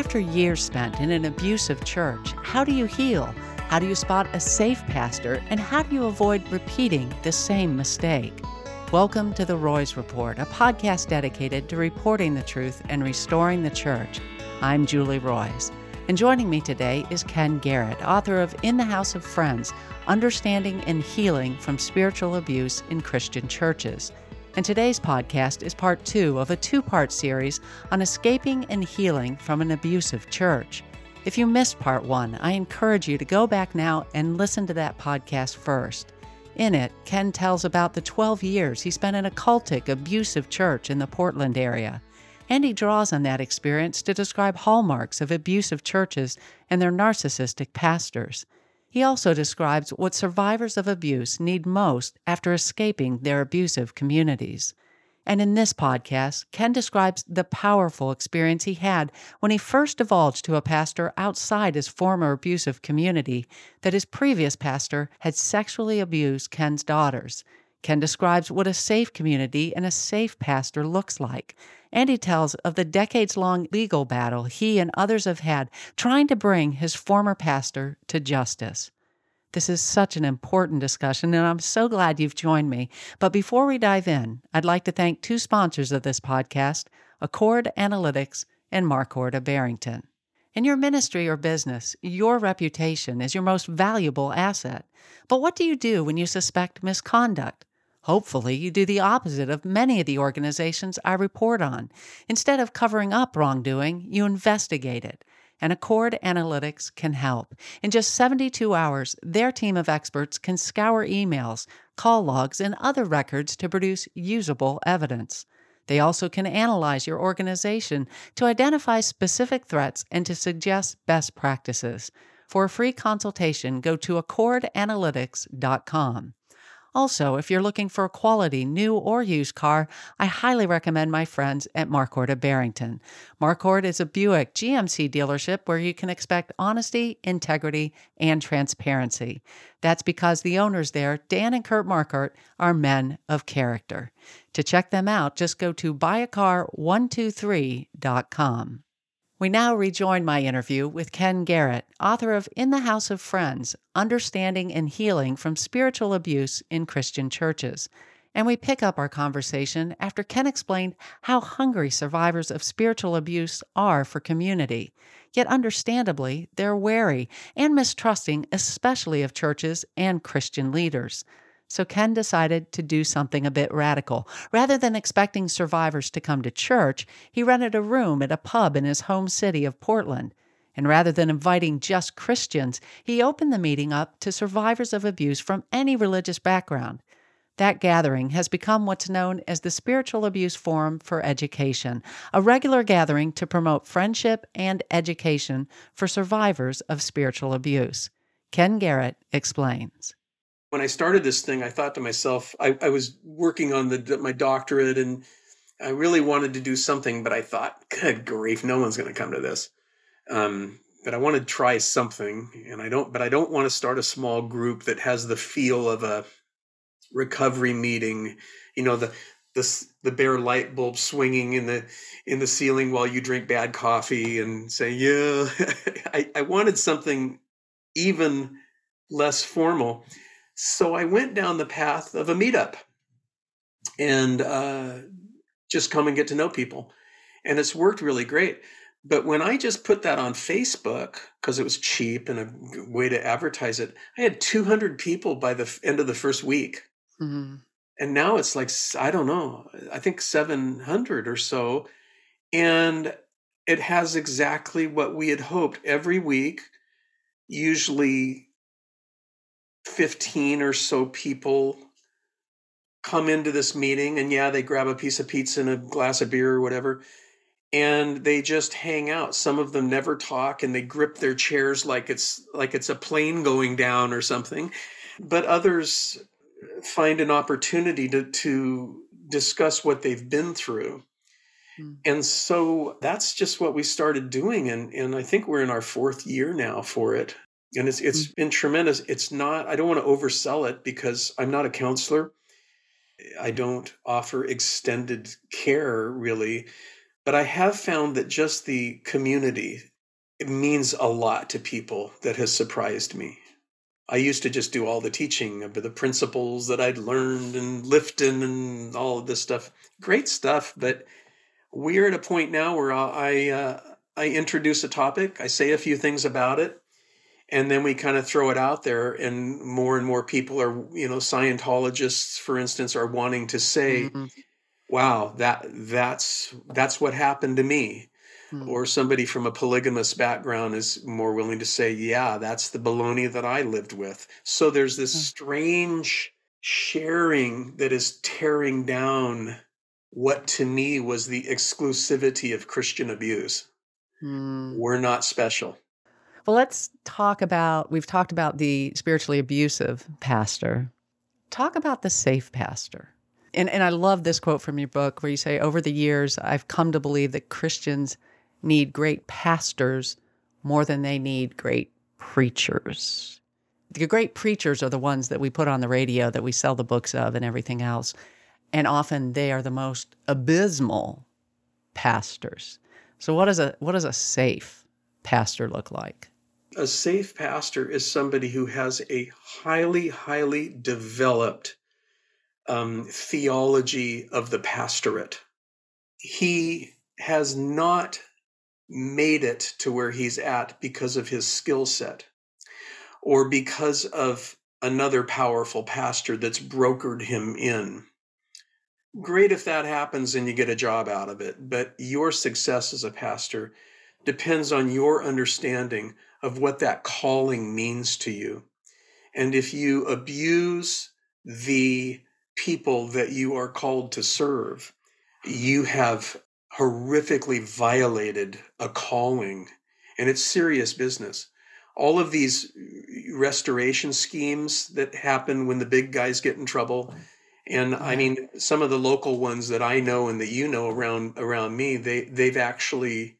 After years spent in an abusive church, how do you heal? How do you spot a safe pastor? And how do you avoid repeating the same mistake? Welcome to the Roys Report, a podcast dedicated to reporting the truth and restoring the church. I'm Julie Roys. And joining me today is Ken Garrett, author of In the House of Friends Understanding and Healing from Spiritual Abuse in Christian Churches. And today's podcast is part two of a two part series on escaping and healing from an abusive church. If you missed part one, I encourage you to go back now and listen to that podcast first. In it, Ken tells about the 12 years he spent in a cultic, abusive church in the Portland area. And he draws on that experience to describe hallmarks of abusive churches and their narcissistic pastors. He also describes what survivors of abuse need most after escaping their abusive communities. And in this podcast, Ken describes the powerful experience he had when he first divulged to a pastor outside his former abusive community that his previous pastor had sexually abused Ken's daughters. Ken describes what a safe community and a safe pastor looks like and he tells of the decades long legal battle he and others have had trying to bring his former pastor to justice. This is such an important discussion, and I'm so glad you've joined me. But before we dive in, I'd like to thank two sponsors of this podcast Accord Analytics and Marquardt Barrington. In your ministry or business, your reputation is your most valuable asset. But what do you do when you suspect misconduct? Hopefully, you do the opposite of many of the organizations I report on. Instead of covering up wrongdoing, you investigate it. And Accord Analytics can help. In just 72 hours, their team of experts can scour emails, call logs, and other records to produce usable evidence. They also can analyze your organization to identify specific threats and to suggest best practices. For a free consultation, go to accordanalytics.com. Also, if you're looking for a quality new or used car, I highly recommend my friends at Marquardt of Barrington. Marquardt is a Buick GMC dealership where you can expect honesty, integrity, and transparency. That's because the owners there, Dan and Kurt Marquardt, are men of character. To check them out, just go to buyacar123.com. We now rejoin my interview with Ken Garrett, author of In the House of Friends Understanding and Healing from Spiritual Abuse in Christian Churches. And we pick up our conversation after Ken explained how hungry survivors of spiritual abuse are for community. Yet, understandably, they're wary and mistrusting, especially of churches and Christian leaders. So Ken decided to do something a bit radical. Rather than expecting survivors to come to church, he rented a room at a pub in his home city of Portland. And rather than inviting just Christians, he opened the meeting up to survivors of abuse from any religious background. That gathering has become what's known as the Spiritual Abuse Forum for Education, a regular gathering to promote friendship and education for survivors of spiritual abuse. Ken Garrett explains when I started this thing, I thought to myself, I, I was working on the my doctorate and I really wanted to do something, but I thought, good grief, no one's going to come to this. Um, but I want to try something, and I don't. But I don't want to start a small group that has the feel of a recovery meeting. You know, the the the bare light bulb swinging in the in the ceiling while you drink bad coffee and say, yeah. I, I wanted something even less formal. So I went down the path of a meetup and uh, just come and get to know people. And it's worked really great. But when I just put that on Facebook, because it was cheap and a way to advertise it, I had 200 people by the end of the first week. Mm-hmm. And now it's like, I don't know, I think 700 or so. And it has exactly what we had hoped every week, usually 15 or so people come into this meeting and yeah they grab a piece of pizza and a glass of beer or whatever and they just hang out. Some of them never talk and they grip their chairs like it's like it's a plane going down or something. But others find an opportunity to to discuss what they've been through. Hmm. and so that's just what we started doing and and I think we're in our fourth year now for it and it's it's mm-hmm. been tremendous it's not i don't want to oversell it because i'm not a counselor i don't offer extended care really but i have found that just the community it means a lot to people that has surprised me. I used to just do all the teaching of the principles that I'd learned and lifting and all of this stuff. Great stuff, but we're at a point now where I uh, I introduce a topic, I say a few things about it, and then we kind of throw it out there, and more and more people are, you know, Scientologists, for instance, are wanting to say, mm-hmm. "Wow, that that's that's what happened to me." Hmm. Or somebody from a polygamous background is more willing to say, yeah, that's the baloney that I lived with. So there's this hmm. strange sharing that is tearing down what to me was the exclusivity of Christian abuse. Hmm. We're not special. Well, let's talk about we've talked about the spiritually abusive pastor. Talk about the safe pastor. And and I love this quote from your book where you say over the years I've come to believe that Christians need great pastors more than they need great preachers. The great preachers are the ones that we put on the radio that we sell the books of and everything else. And often they are the most abysmal pastors. So what does a what does a safe pastor look like? A safe pastor is somebody who has a highly, highly developed um, theology of the pastorate. He has not made it to where he's at because of his skill set or because of another powerful pastor that's brokered him in. Great if that happens and you get a job out of it, but your success as a pastor depends on your understanding of what that calling means to you. And if you abuse the people that you are called to serve, you have horrifically violated a calling, and it's serious business. All of these uh, restoration schemes that happen when the big guys get in trouble, and I mean some of the local ones that I know and that you know around around me, they they've actually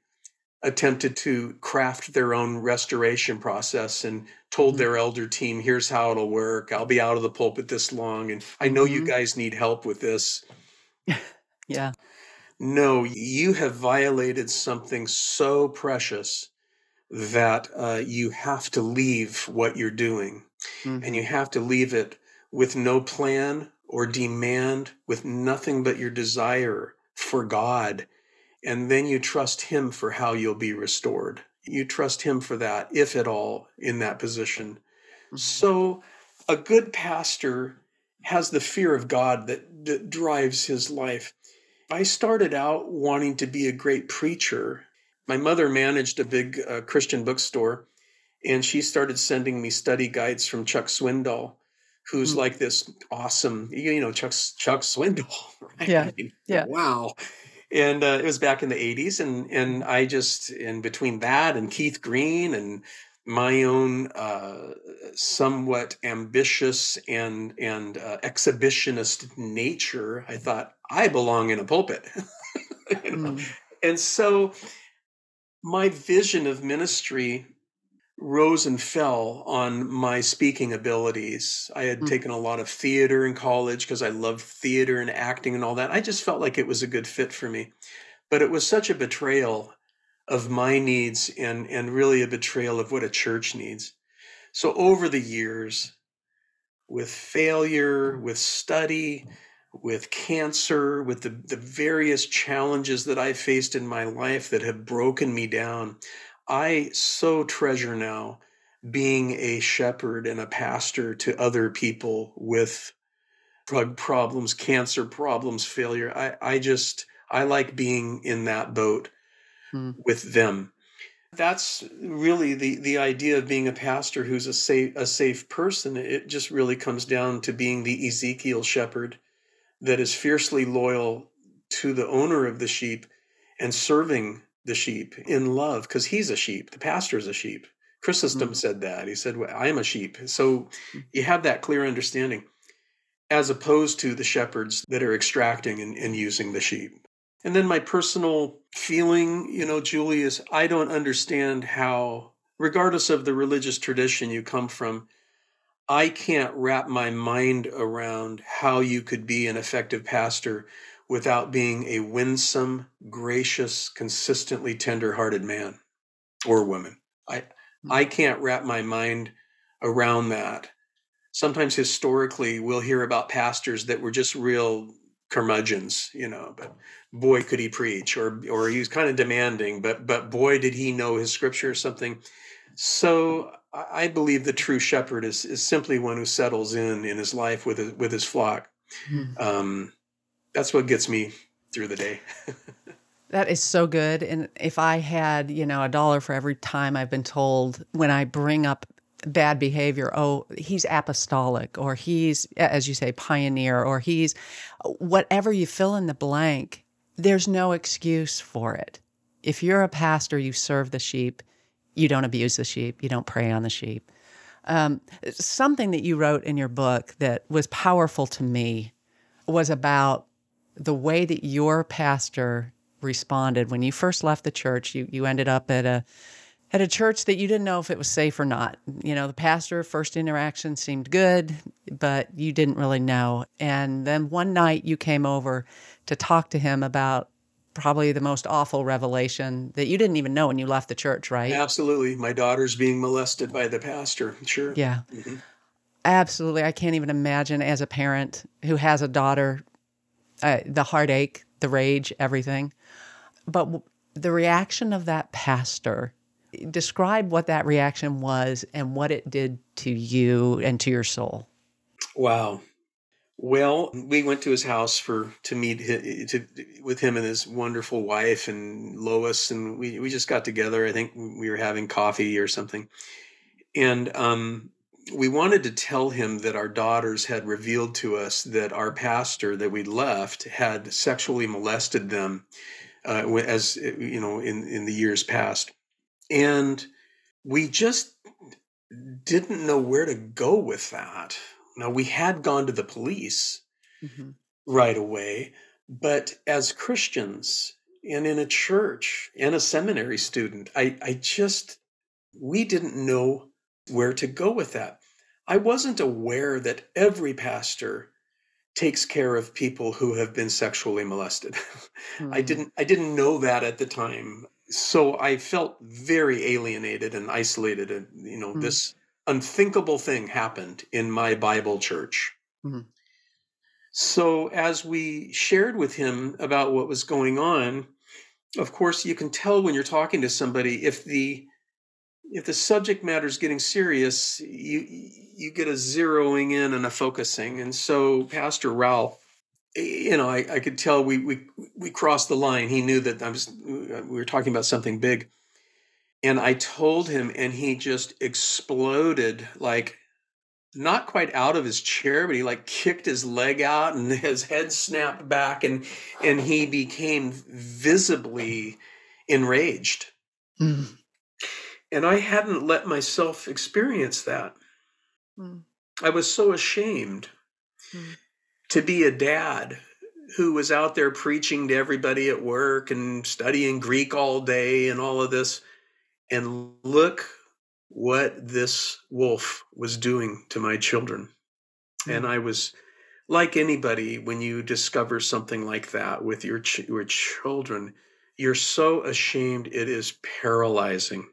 attempted to craft their own restoration process and told mm-hmm. their elder team, here's how it'll work. I'll be out of the pulpit this long. And I know mm-hmm. you guys need help with this. yeah. No, you have violated something so precious that uh, you have to leave what you're doing. Mm-hmm. And you have to leave it with no plan or demand, with nothing but your desire for God. And then you trust Him for how you'll be restored. You trust Him for that, if at all, in that position. Mm-hmm. So a good pastor has the fear of God that, that drives his life. I started out wanting to be a great preacher. My mother managed a big uh, Christian bookstore, and she started sending me study guides from Chuck Swindoll, who's mm. like this awesome, you know, Chuck Chuck Swindoll. Right? Yeah, I mean, yeah. Wow. And uh, it was back in the '80s, and and I just in between that and Keith Green and my own uh, somewhat ambitious and and uh, exhibitionist nature, I thought I belong in a pulpit. you know? mm. And so my vision of ministry rose and fell on my speaking abilities. I had mm. taken a lot of theater in college because I loved theater and acting and all that. I just felt like it was a good fit for me. But it was such a betrayal of my needs and, and really a betrayal of what a church needs. So over the years, with failure, with study, with cancer, with the, the various challenges that I faced in my life that have broken me down, I so treasure now being a shepherd and a pastor to other people with drug problems, cancer problems, failure. I, I just, I like being in that boat hmm. with them. That's really the, the idea of being a pastor who's a safe, a safe person. It just really comes down to being the Ezekiel shepherd that is fiercely loyal to the owner of the sheep and serving the sheep in love because he's a sheep. The pastor is a sheep. Chrysostom mm-hmm. said that. He said, well, I am a sheep. So you have that clear understanding as opposed to the shepherds that are extracting and, and using the sheep. And then my personal feeling, you know, Julie, is I don't understand how, regardless of the religious tradition you come from, I can't wrap my mind around how you could be an effective pastor without being a winsome, gracious, consistently tender-hearted man. or woman. I Hmm. I can't wrap my mind around that. Sometimes historically, we'll hear about pastors that were just real curmudgeons, you know, but boy could he preach, or or he was kind of demanding, but but boy did he know his scripture or something. So I believe the true shepherd is is simply one who settles in in his life with his, with his flock. Mhm. Um, that's what gets me through the day. That is so good. And if I had, you know, a dollar for every time I've been told when I bring up bad behavior, oh, he's apostolic or he's, as you say, pioneer or he's whatever you fill in the blank, there's no excuse for it. If you're a pastor, you serve the sheep, you don't abuse the sheep, you don't prey on the sheep. Um, something that you wrote in your book that was powerful to me was about the way that your pastor responded when you first left the church. You you ended up at a at a church that you didn't know if it was safe or not. You know, the pastor first interaction seemed good, but you didn't really know. And then one night you came over to talk to him about probably the most awful revelation that you didn't even know when you left the church, right? Absolutely, my daughter's being molested by the pastor. Sure. Yeah. Mhm. Absolutely. I can't even imagine as a parent who has a daughter, uh, the heartache, the rage, everything. But w- the reaction of that pastor, describe what that reaction was and what it did to you and to your soul. Wow. Well, we went to his house for to meet to with him and his wonderful wife and Lois, and we we just got together. I think we were having coffee or something, and um, we wanted to tell him that our daughters had revealed to us that our pastor that we'd left had sexually molested them, uh, as you know, in in the years past, and we just didn't know where to go with that. Now, we had gone to the police Mhm. right away, but as Christians and in a church and a seminary student, I, I just, we didn't know where to go with that. I wasn't aware that every pastor takes care of people who have been sexually molested. I Mhm. didn't I didn't know that at the time. So I felt very alienated and isolated and you know Mm. this unthinkable thing happened in my Bible church. Mhm. So as we shared with him about what was going on, of course you can tell when you're talking to somebody if the if the subject matter is getting serious, you you get a zeroing in and a focusing. And so Pastor Ralph you know, I, I could tell we we we crossed the line. He knew that I was we were talking about something big, and I told him, and he just exploded like not quite out of his chair, but he like kicked his leg out, and his head snapped back, and and he became visibly enraged. Mhm. And I hadn't let myself experience that. Mm. I was so ashamed Mm. to be a dad who was out there preaching to everybody at work and studying Greek all day and all of this. And look what this wolf was doing to my children. And I was like anybody, when you discover something like that with your, ch- your children, you're so ashamed, it is paralyzing.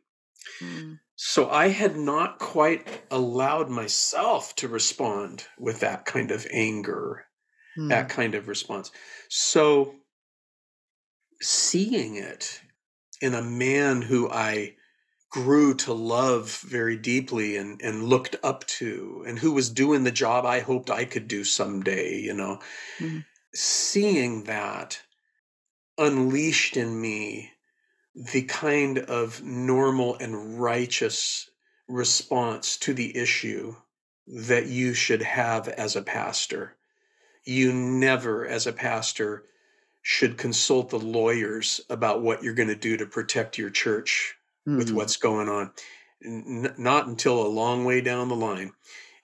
Mm. So I had not quite allowed myself to respond with that kind of anger, Mm. that kind of response. So seeing it in a man who I grew to love very deeply and, and looked up to, and who was doing the job I hoped I could do someday, you know, Mhm. seeing that unleashed in me the kind of normal and righteous response to the issue that you should have as a pastor. You never, as a pastor, should consult the lawyers about what you're going to do to protect your church with Mm. what's going on. N- not until a long way down the line.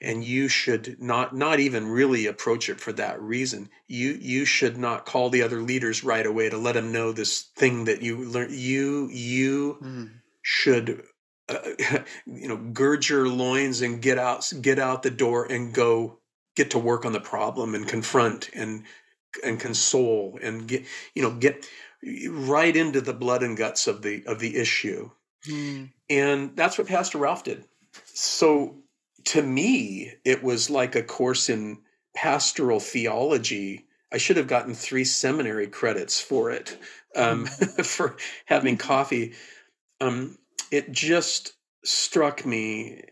And you should not not even really approach it for that reason. You you should not call the other leaders right away to let them know this thing that you learn. You you Mm. should uh, you know gird your loins and get out get out the door and go get to work on the problem and confront and and console and get you know get right into the blood and guts of the of the issue Mm. And that's what Pastor Ralph did. So to me, it was like a course in pastoral theology. I should have gotten three seminary credits for it, um, mm. for having coffee. Um, it just struck me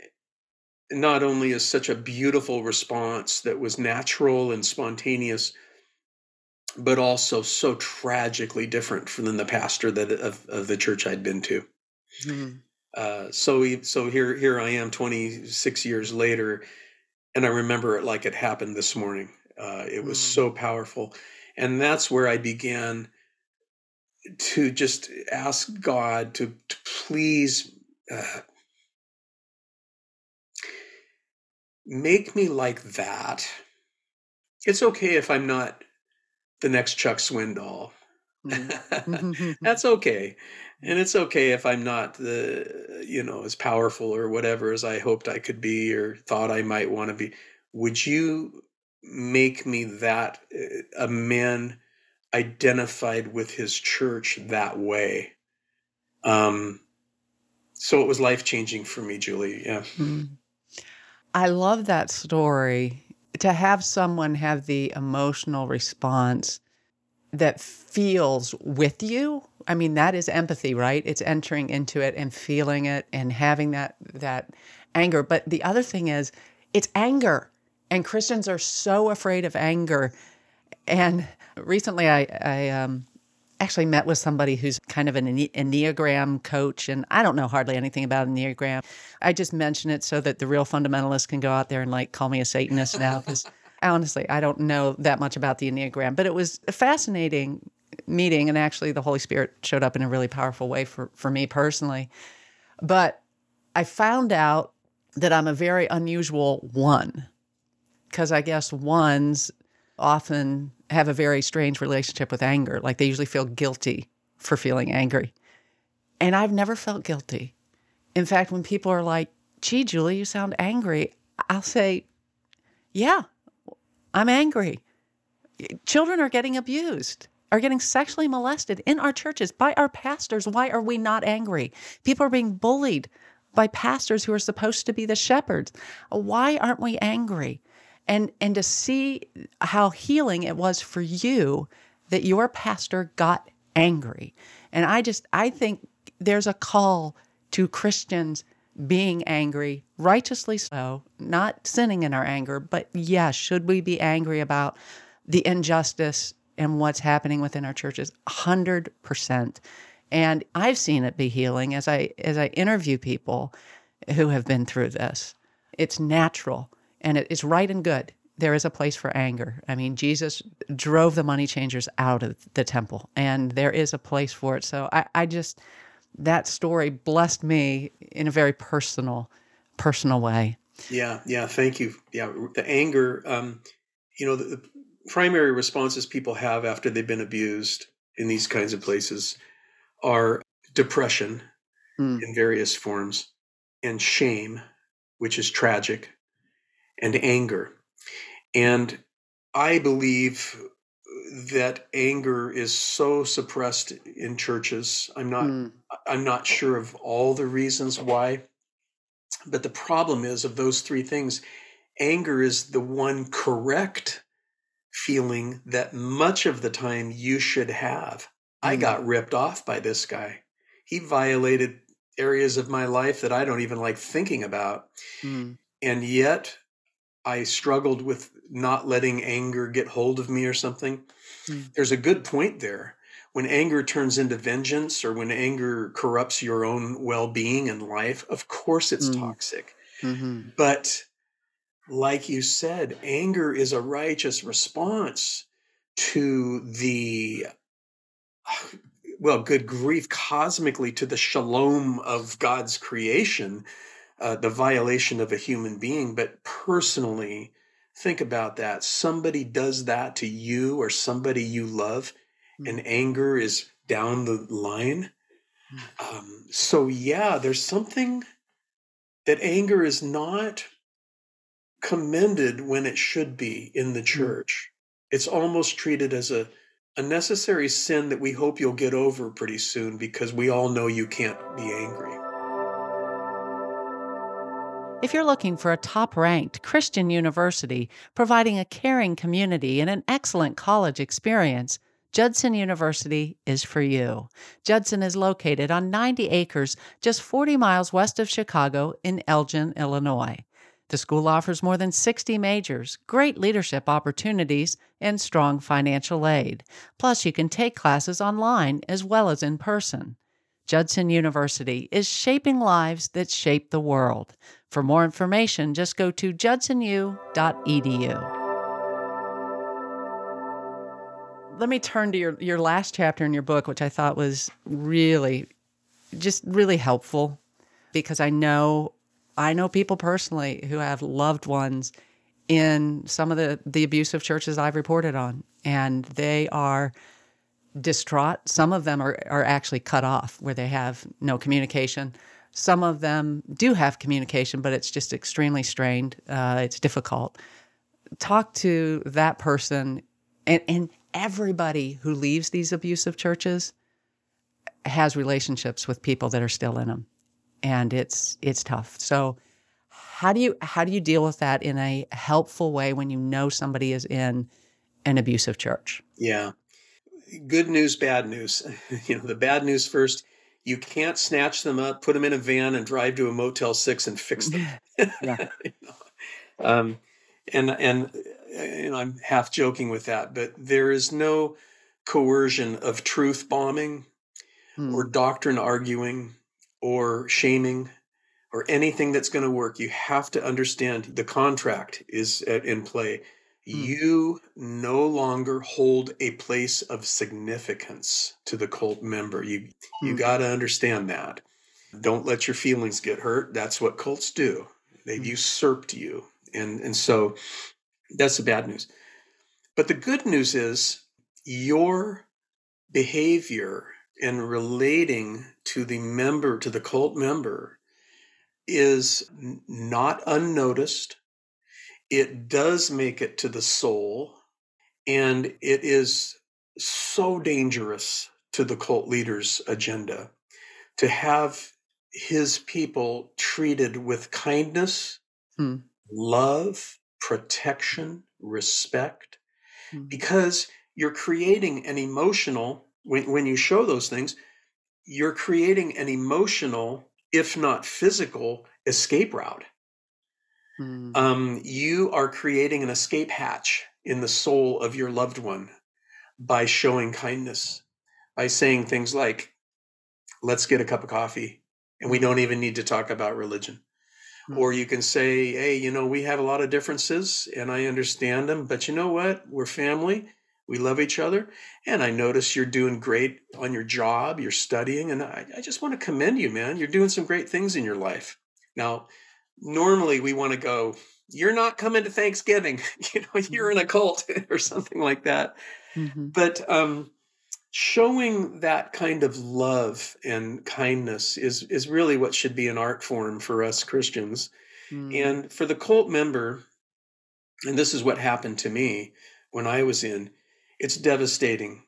not only as such a beautiful response that was natural and spontaneous, but also so tragically different from the pastor that of, of the church I'd been to. Mm-hmm. Uh, so so here here I am, 26 years later, and I remember it like it happened this morning. Uh, it was mm-hmm. so powerful, and that's where I began to just ask God to, to please uh, make me like that. It's okay if I'm not the next Chuck Swindoll. Mm. That's okay. And it's okay if I'm not the, you know, as powerful or whatever as I hoped I could be or thought I might want to be. Would you make me that uh, a man identified with his church that way? Um, so it was life changing for me, Julie. Yeah. Mm. I love that story. To have someone have the emotional response that feels with you. I mean, that is empathy, right? It's entering into it and feeling it and having that that anger. But the other thing is it's anger. And Christians are so afraid of anger. And recently I, I um, actually met with somebody who's kind of an Enneagram coach, and I don't know hardly anything about Enneagram. I just mention it so that the real fundamentalists can go out there and like call me a Satanist now, because honestly, I don't know that much about the Enneagram. But it was fascinating meeting, and actually, the Holy Spirit showed up in a really powerful way for, for me personally. But I found out that I'm a very unusual one, because I guess ones often have a very strange relationship with anger. Like they usually feel guilty for feeling angry. And I've never felt guilty. In fact, when people are like, gee, Julie, you sound angry, I'll say, yeah, I'm angry. Children are getting abused, are getting sexually molested in our churches by our pastors. Why are we not angry? People are being bullied by pastors who are supposed to be the shepherds. Why aren't we angry? and and to see how healing it was for you that your pastor got angry and i just i think there's a call to christians being angry righteously so not sinning in our anger but yes should we be angry about the injustice and what's happening within our churches 100% and i've seen it be healing as i as i interview people who have been through this it's natural and it is right and good. There is a place for anger. I mean, Jesus drove the money changers out of the temple, and there is a place for it. So I, I just, that story blessed me in a very personal, personal way. Yeah, yeah. Thank you. Yeah, the anger. Um, you know, the primary responses people have after they've been abused in these kinds of places are depression mm. in various forms and shame, which is tragic, and anger. And I believe that anger is so suppressed in churches. I'm not mm. I'm not sure of all the reasons why. But the problem is of those three things, anger is the one correct feeling that much of the time you should have. Mm. I got ripped off by this guy. He violated areas of my life that I don't even like thinking about. Mm. And yet I struggled with not letting anger get hold of me or something. Mm. There's a good point there. When anger turns into vengeance or when anger corrupts your own well being and life, of course it's mm. toxic. Mm-hmm. But like you said, anger is a righteous response to the, well, good grief, cosmically to the shalom of God's creation uh, the violation of a human being, but personally, think about that. Somebody does that to you or somebody you love, mm. and anger is down the line. Mm. Um, so, yeah, there's something that anger is not commended when it should be in the hmm. church. It's almost treated as a, a necessary sin that we hope you'll get over pretty soon because we all know you can't be angry. If you're looking for a top ranked Christian university providing a caring community and an excellent college experience, Judson University is for you. Judson is located on 90 acres just 40 miles west of Chicago in Elgin, Illinois. The school offers more than 60 majors, great leadership opportunities, and strong financial aid. Plus, you can take classes online as well as in person. Judson University is shaping lives that shape the world. For more information, just go to judsonu.edu. Let me turn to your, your last chapter in your book, which I thought was really, just really helpful because I know I know people personally who have loved ones in some of the, the abusive churches I've reported on, and they are distraught. Some of them are, are actually cut off where they have no communication. Some of them do have communication, but it's just extremely strained. Uh, it's difficult. Talk to that person, and, and everybody who leaves these abusive churches has relationships with people that are still in them and it's it's tough. So how do you how do you deal with that in a helpful way when you know somebody is in an abusive church? Yeah. Good news, bad news. you know, the bad news first, you can't snatch them up, put them in a van and drive to a Motel 6 and fix them. yeah. you know? um, and and you know, I'm half joking with that, but there is no coercion of truth bombing hmm. or doctrine arguing or shaming or anything that's going to work. You have to understand the contract is in play. Hmm. You no longer hold a place of significance to the cult member. You hmm. you got to understand that. Don't let your feelings get hurt. That's what cults do. They've hmm. usurped you. And and so that's the bad news. But the good news is your behavior in relating to the member, to the cult member, is not unnoticed. It does make it to the soul, and it is so dangerous to the cult leader's agenda to have his people treated with kindness, hmm. love, protection, respect, hmm. because you're creating an emotional when, when you show those things, you're creating an emotional, if not physical, escape route. Mm. Um, you are creating an escape hatch in the soul of your loved one by showing kindness, by saying things like, let's get a cup of coffee. And we don't even need to talk about religion. Mm. Or you can say, hey, you know, we have a lot of differences and I understand them, but you know what? We're family we love each other. And I notice you're doing great on your job, you're studying, and I, I just want to commend you, man. You're doing some great things in your life. Now, normally we want to go, you're not coming to Thanksgiving, you know, you're in a cult or something like that. Mm-hmm. But um, showing that kind of love and kindness is is really what should be an art form for us Christians. Mm-hmm. And for the cult member, and this is what happened to me when I was in, it's devastating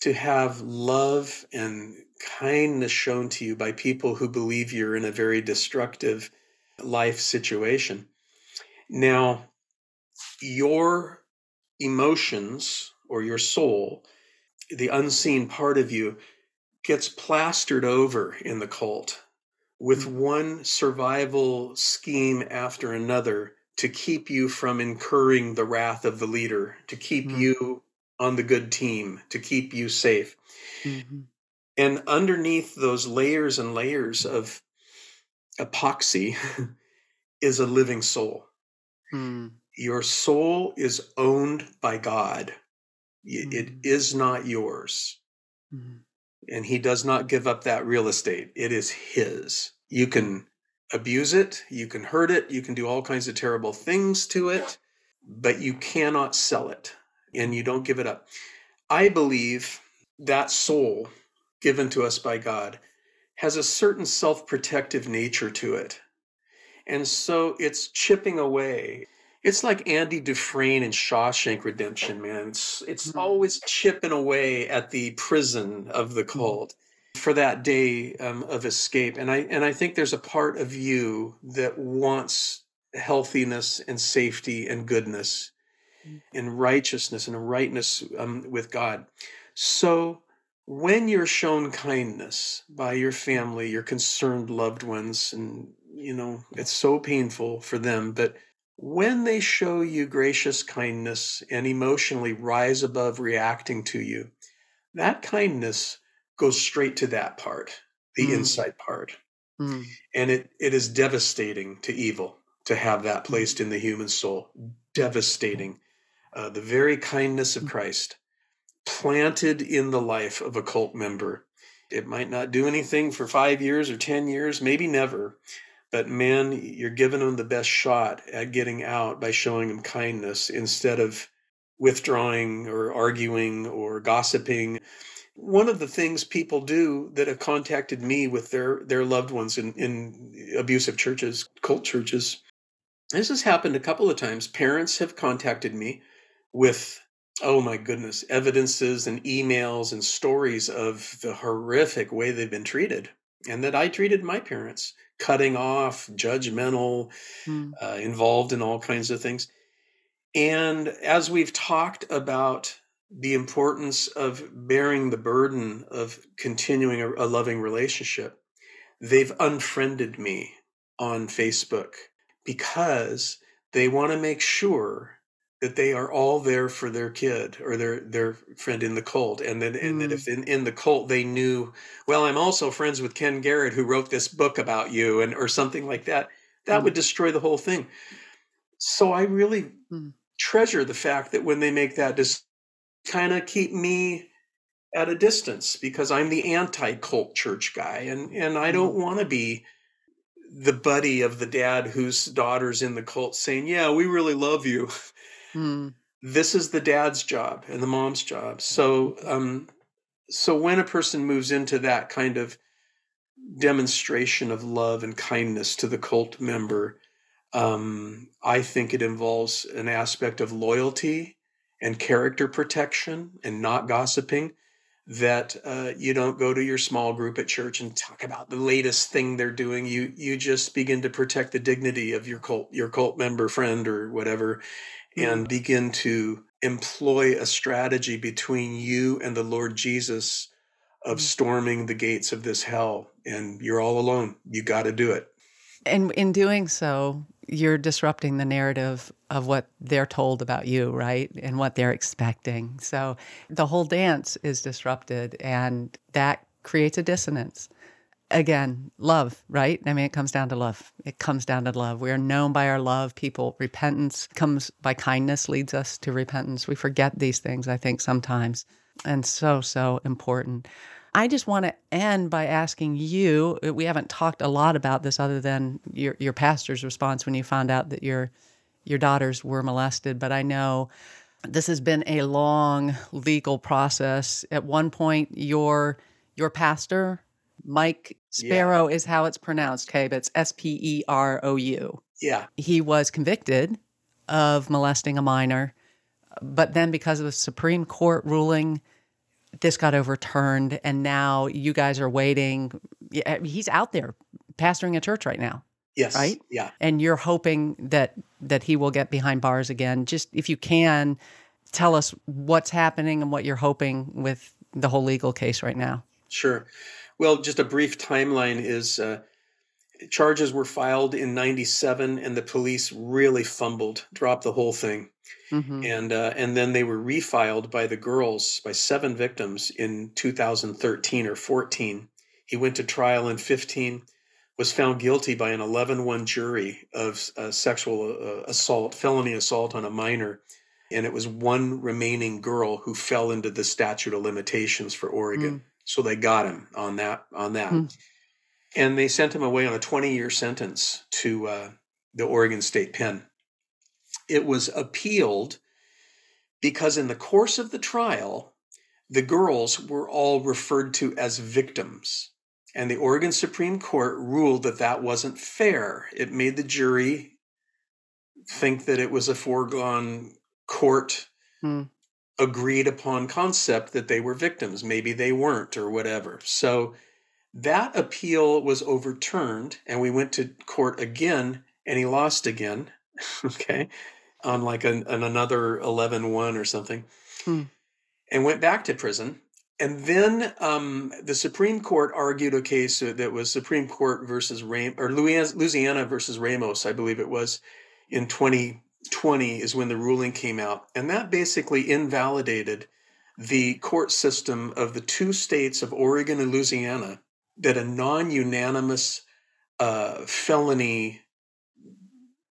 to have love and kindness shown to you by people who believe you're in a very destructive life situation. Now, your emotions or your soul, the unseen part of you, gets plastered over in the cult with mm. one survival scheme after another to keep you from incurring the wrath of the leader, to keep mm-hmm. you on the good team to keep you safe. Mm-hmm. And underneath those layers and layers of epoxy is a living soul. Mm. Your soul is owned by God. Mm. It is not yours. Mm. And he does not give up that real estate. It is his. You can abuse it, you can hurt it, you can do all kinds of terrible things to it, but you cannot sell it and you don't give it up. I believe that soul given to us by God has a certain self protective nature to it. And so it's chipping away. It's like Andy Dufresne in Shawshank Redemption, man. It's it's mm-hmm. always chipping away at the prison of the mm-hmm. cult. for that day um, of escape. And I and I think there's a part of you that wants healthiness and safety and goodness mm. and righteousness and rightness um, with God. So when you're shown kindness by your family, your concerned loved ones, and you know it's so painful for them, but when they show you gracious kindness and emotionally rise above reacting to you, that kindness goes straight to that part, the mm. inside part. Mm. And it, it is devastating to evil to have that placed in the human soul. Devastating. Uh, the very kindness of mm. Christ planted in the life of a cult member. It might not do anything for five years or 10 years, maybe never. But man, you're giving them the best shot at getting out by showing them kindness instead of withdrawing or arguing or gossiping. One of the things people do that have contacted me with their, their loved ones in, in abusive churches, cult churches, this has happened a couple of times. Parents have contacted me with, oh my goodness, evidences and emails and stories of the horrific way they've been treated and that I treated my parents cutting off, judgmental, mm. uh, involved in all kinds of things. And as we've talked about the importance of bearing the burden of continuing a, a loving relationship, they've unfriended me on Facebook because they want to make sure that they are all there for their kid or their their friend in the cult and then and mm. that if in, in the cult they knew well i'm also friends with ken garrett who wrote this book about you and or something like that that mm. would destroy the whole thing so i really mm. treasure the fact that when they make that just kind of keep me at a distance because i'm the anti-cult church guy and and i don't mm. want to be the buddy of the dad whose daughter's in the cult saying yeah we really love you Mm. This is the dad's job and the mom's job. So, um, so when a person moves into that kind of demonstration of love and kindness to the cult member, um, I think it involves an aspect of loyalty and character protection and not gossiping. That uh, you don't go to your small group at church and talk about the latest thing they're doing. You you just begin to protect the dignity of your cult your cult member friend or whatever, and begin to employ a strategy between you and the Lord Jesus of mm. storming the gates of this hell. And you're all alone. You got to do it. And in doing so, you're disrupting the narrative of what they're told about you, right? And what they're expecting. So the whole dance is disrupted, and that creates a dissonance again, love, right? I mean, it comes down to love. It comes down to love. We are known by our love. People, repentance comes by kindness, leads us to repentance. We forget these things, I think, sometimes, and so, so important. I just want to end by asking you we haven't talked a lot about this other than your, your pastor's response when you found out that your, your daughters were molested, but I know this has been a long legal process. At one point, your your pastor Mike Sperou yeah. is how it's pronounced, okay, but it's S P E R O U. Yeah. He was convicted of molesting a minor, but then because of a Supreme Court ruling, this got overturned, and now you guys are waiting. Eh, he's out there pastoring a church right now. Yes. Right? Yeah. And you're hoping that that he will get behind bars again. Just if you can, tell us what's happening and what you're hoping with the whole legal case right now. Sure. Well, just a brief timeline is uh, charges were filed in 97 and the police really fumbled, dropped the whole thing. Mm-hmm. And uh, and then they were refiled by the girls by seven victims in 2013 or 14. He went to trial in 15, was found guilty by an 11-1 jury of uh, sexual uh, assault, felony assault on a minor, and it was one remaining girl who fell into the statute of limitations for Oregon. Mm. So they got him on that on that, hmm. and they sent him away on a 20 year sentence to uh, the Oregon State Pen. It was appealed because in the course of the trial, the girls were all referred to as victims. And the Oregon Supreme Court ruled that that wasn't fair. It made the jury think that it was a foregone court hmm agreed upon concept that they were victims. Maybe they weren't or whatever. So That appeal was overturned, and we went to court again, and he lost again. okay, on like an, an another 11-1 or something, Hmm. and went back to prison. And then um, the Supreme Court argued a case that was Supreme Court versus Ram or Louisiana versus Ramos, I believe it was, in 2020 is when the ruling came out, and that basically invalidated the court system of the two states of Oregon and Louisiana that a non-unanimous uh, felony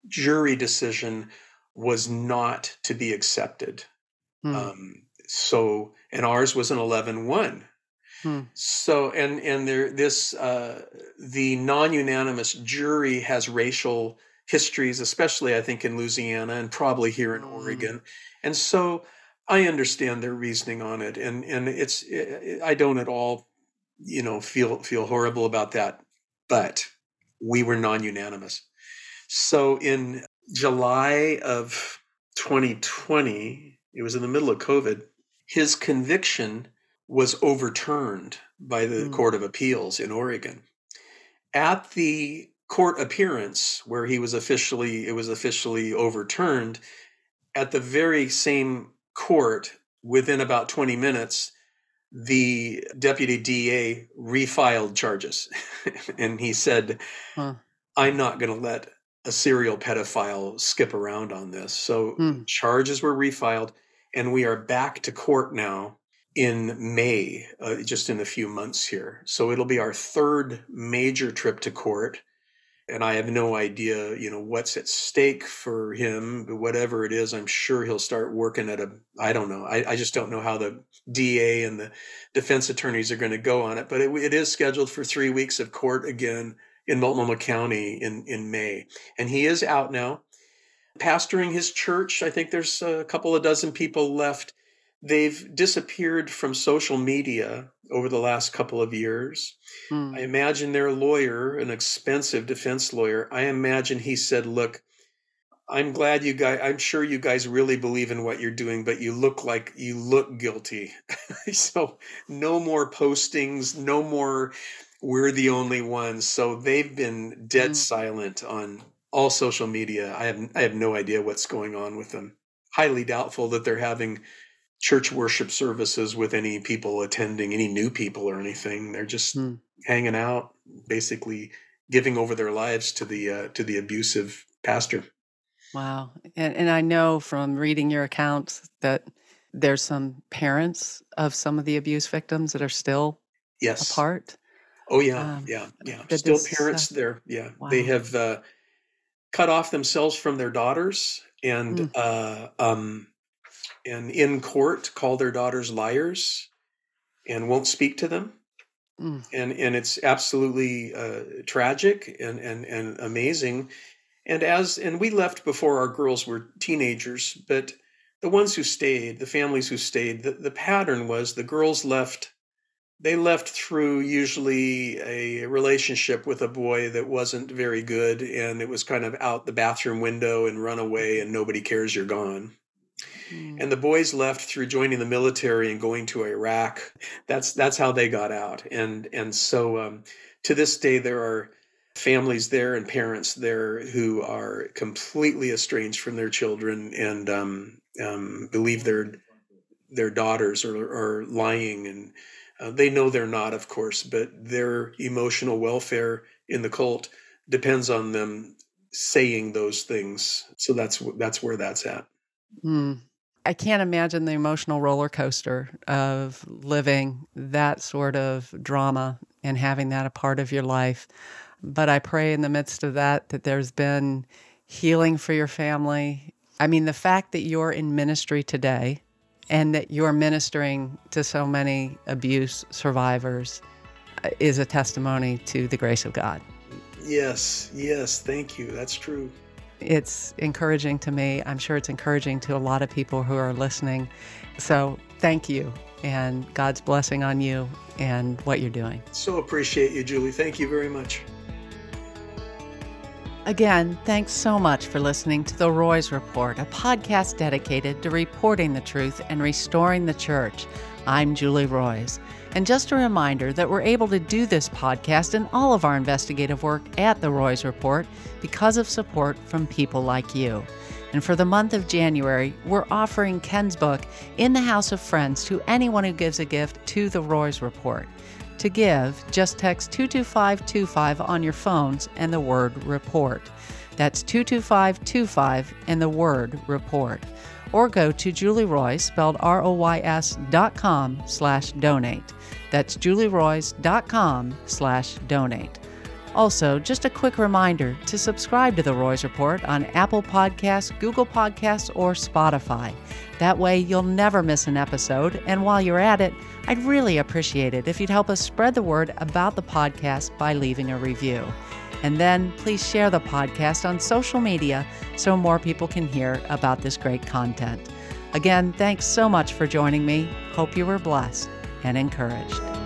jury decision was not to be accepted. Hmm. Um, so, and ours was an 11-1. Hmm. So, and and there, this uh, the non-unanimous jury has racial histories, especially I think in Louisiana and probably here in Mm. Oregon, and so I understand their reasoning on it, and and it's I don't at all, you know, feel feel horrible about that, but we were non-unanimous. So in July of 2020, it was in the middle of COVID, his conviction was overturned by the Mm. Court of Appeals in Oregon. At the court appearance where he was officially it was officially overturned, at the very same court within about 20 minutes the deputy DA refiled charges and he said Huh. I'm not going to let a serial pedophile skip around on this. So Hmm. charges were refiled, and we are back to court now in May, uh, just in a few months here. So it'll be our third major trip to court. And I have no idea, you know, what's at stake for him, but whatever it is, I'm sure he'll start working at a, I don't know. I, I just don't know how the DA and the defense attorneys are going to go on it, but it, it is scheduled for three weeks of court again in Multnomah County in, in May. And he is out now, pastoring his church. I think there's a couple of dozen people left. They've disappeared from social media over the last couple of years. Hmm. I imagine their lawyer, an expensive defense lawyer, I imagine he said, Look, I'm glad you guys, I'm sure you guys really believe in what you're doing, but you look like you look guilty. so no more postings, no more, we're the only ones. So they've been dead Mm. silent on all social media. I have, I have no idea what's going on with them. Highly doubtful that they're having church worship services with any people attending, any new people or anything. They're just Hmm. hanging out, basically giving over their lives to the uh, to the abusive pastor. Wow. And, and I know from reading your accounts that there's some parents of some of the abuse victims that are still Yes. apart. Oh yeah, Um, yeah, yeah. Still this, uh, parents there. Yeah, they have uh, cut off themselves from their daughters, and Mm. uh, um, and in court call their daughters liars, and won't speak to them. Mm. and and it's absolutely uh, tragic and and and amazing. And as and we left before our girls were teenagers, but the ones who stayed, the families who stayed, the, the pattern was the girls left. They left through usually a relationship with a boy that wasn't very good, and it was kind of out the bathroom window and run away, and nobody cares you're gone. Mm. And the boys left through joining the military and going to Iraq. That's that's how they got out. And and so um, to this day, there are families there and parents there who are completely estranged from their children and um, um, believe their their daughters are, are lying and uh, they know they're not, of course, but their emotional welfare in the cult depends on them saying those things. So that's that's where that's at. Mm. I can't imagine the emotional roller coaster of living that sort of drama and having that a part of your life. But I pray in the midst of that that there's been healing for your family. I mean, the fact that you're in ministry today and that you're ministering to so many abuse survivors uh, is a testimony to the grace of God. Yes, yes, thank you. That's true. It's encouraging to me. I'm sure it's encouraging to a lot of people who are listening. So thank you and God's blessing on you and what you're doing. So appreciate you, Julie. Thank you very much. Again, thanks so much for listening to The Roys Report, a podcast dedicated to reporting the truth and restoring the church. I'm Julie Roys. And just a reminder that we're able to do this podcast and all of our investigative work at the Roys Report because of support from people like you. And for the month of January, we're offering Ken's book, In the House of Friends, to anyone who gives a gift to the Roys Report. To give, just text 22525 on your phones and the word report. That's 22525 and the word report. Or go to Julie Roys, spelled R-O-Y-S dot com slash donate. That's julieroys.com slash donate. Also, just a quick reminder to subscribe to the Roys Report on Apple Podcasts, Google Podcasts, or Spotify. That way, you'll never miss an episode. And while you're at it, I'd really appreciate it if you'd help us spread the word about the podcast by leaving a review. And then please share the podcast on social media so more people can hear about this great content. Again, thanks so much for joining me. Hope you were blessed and encouraged.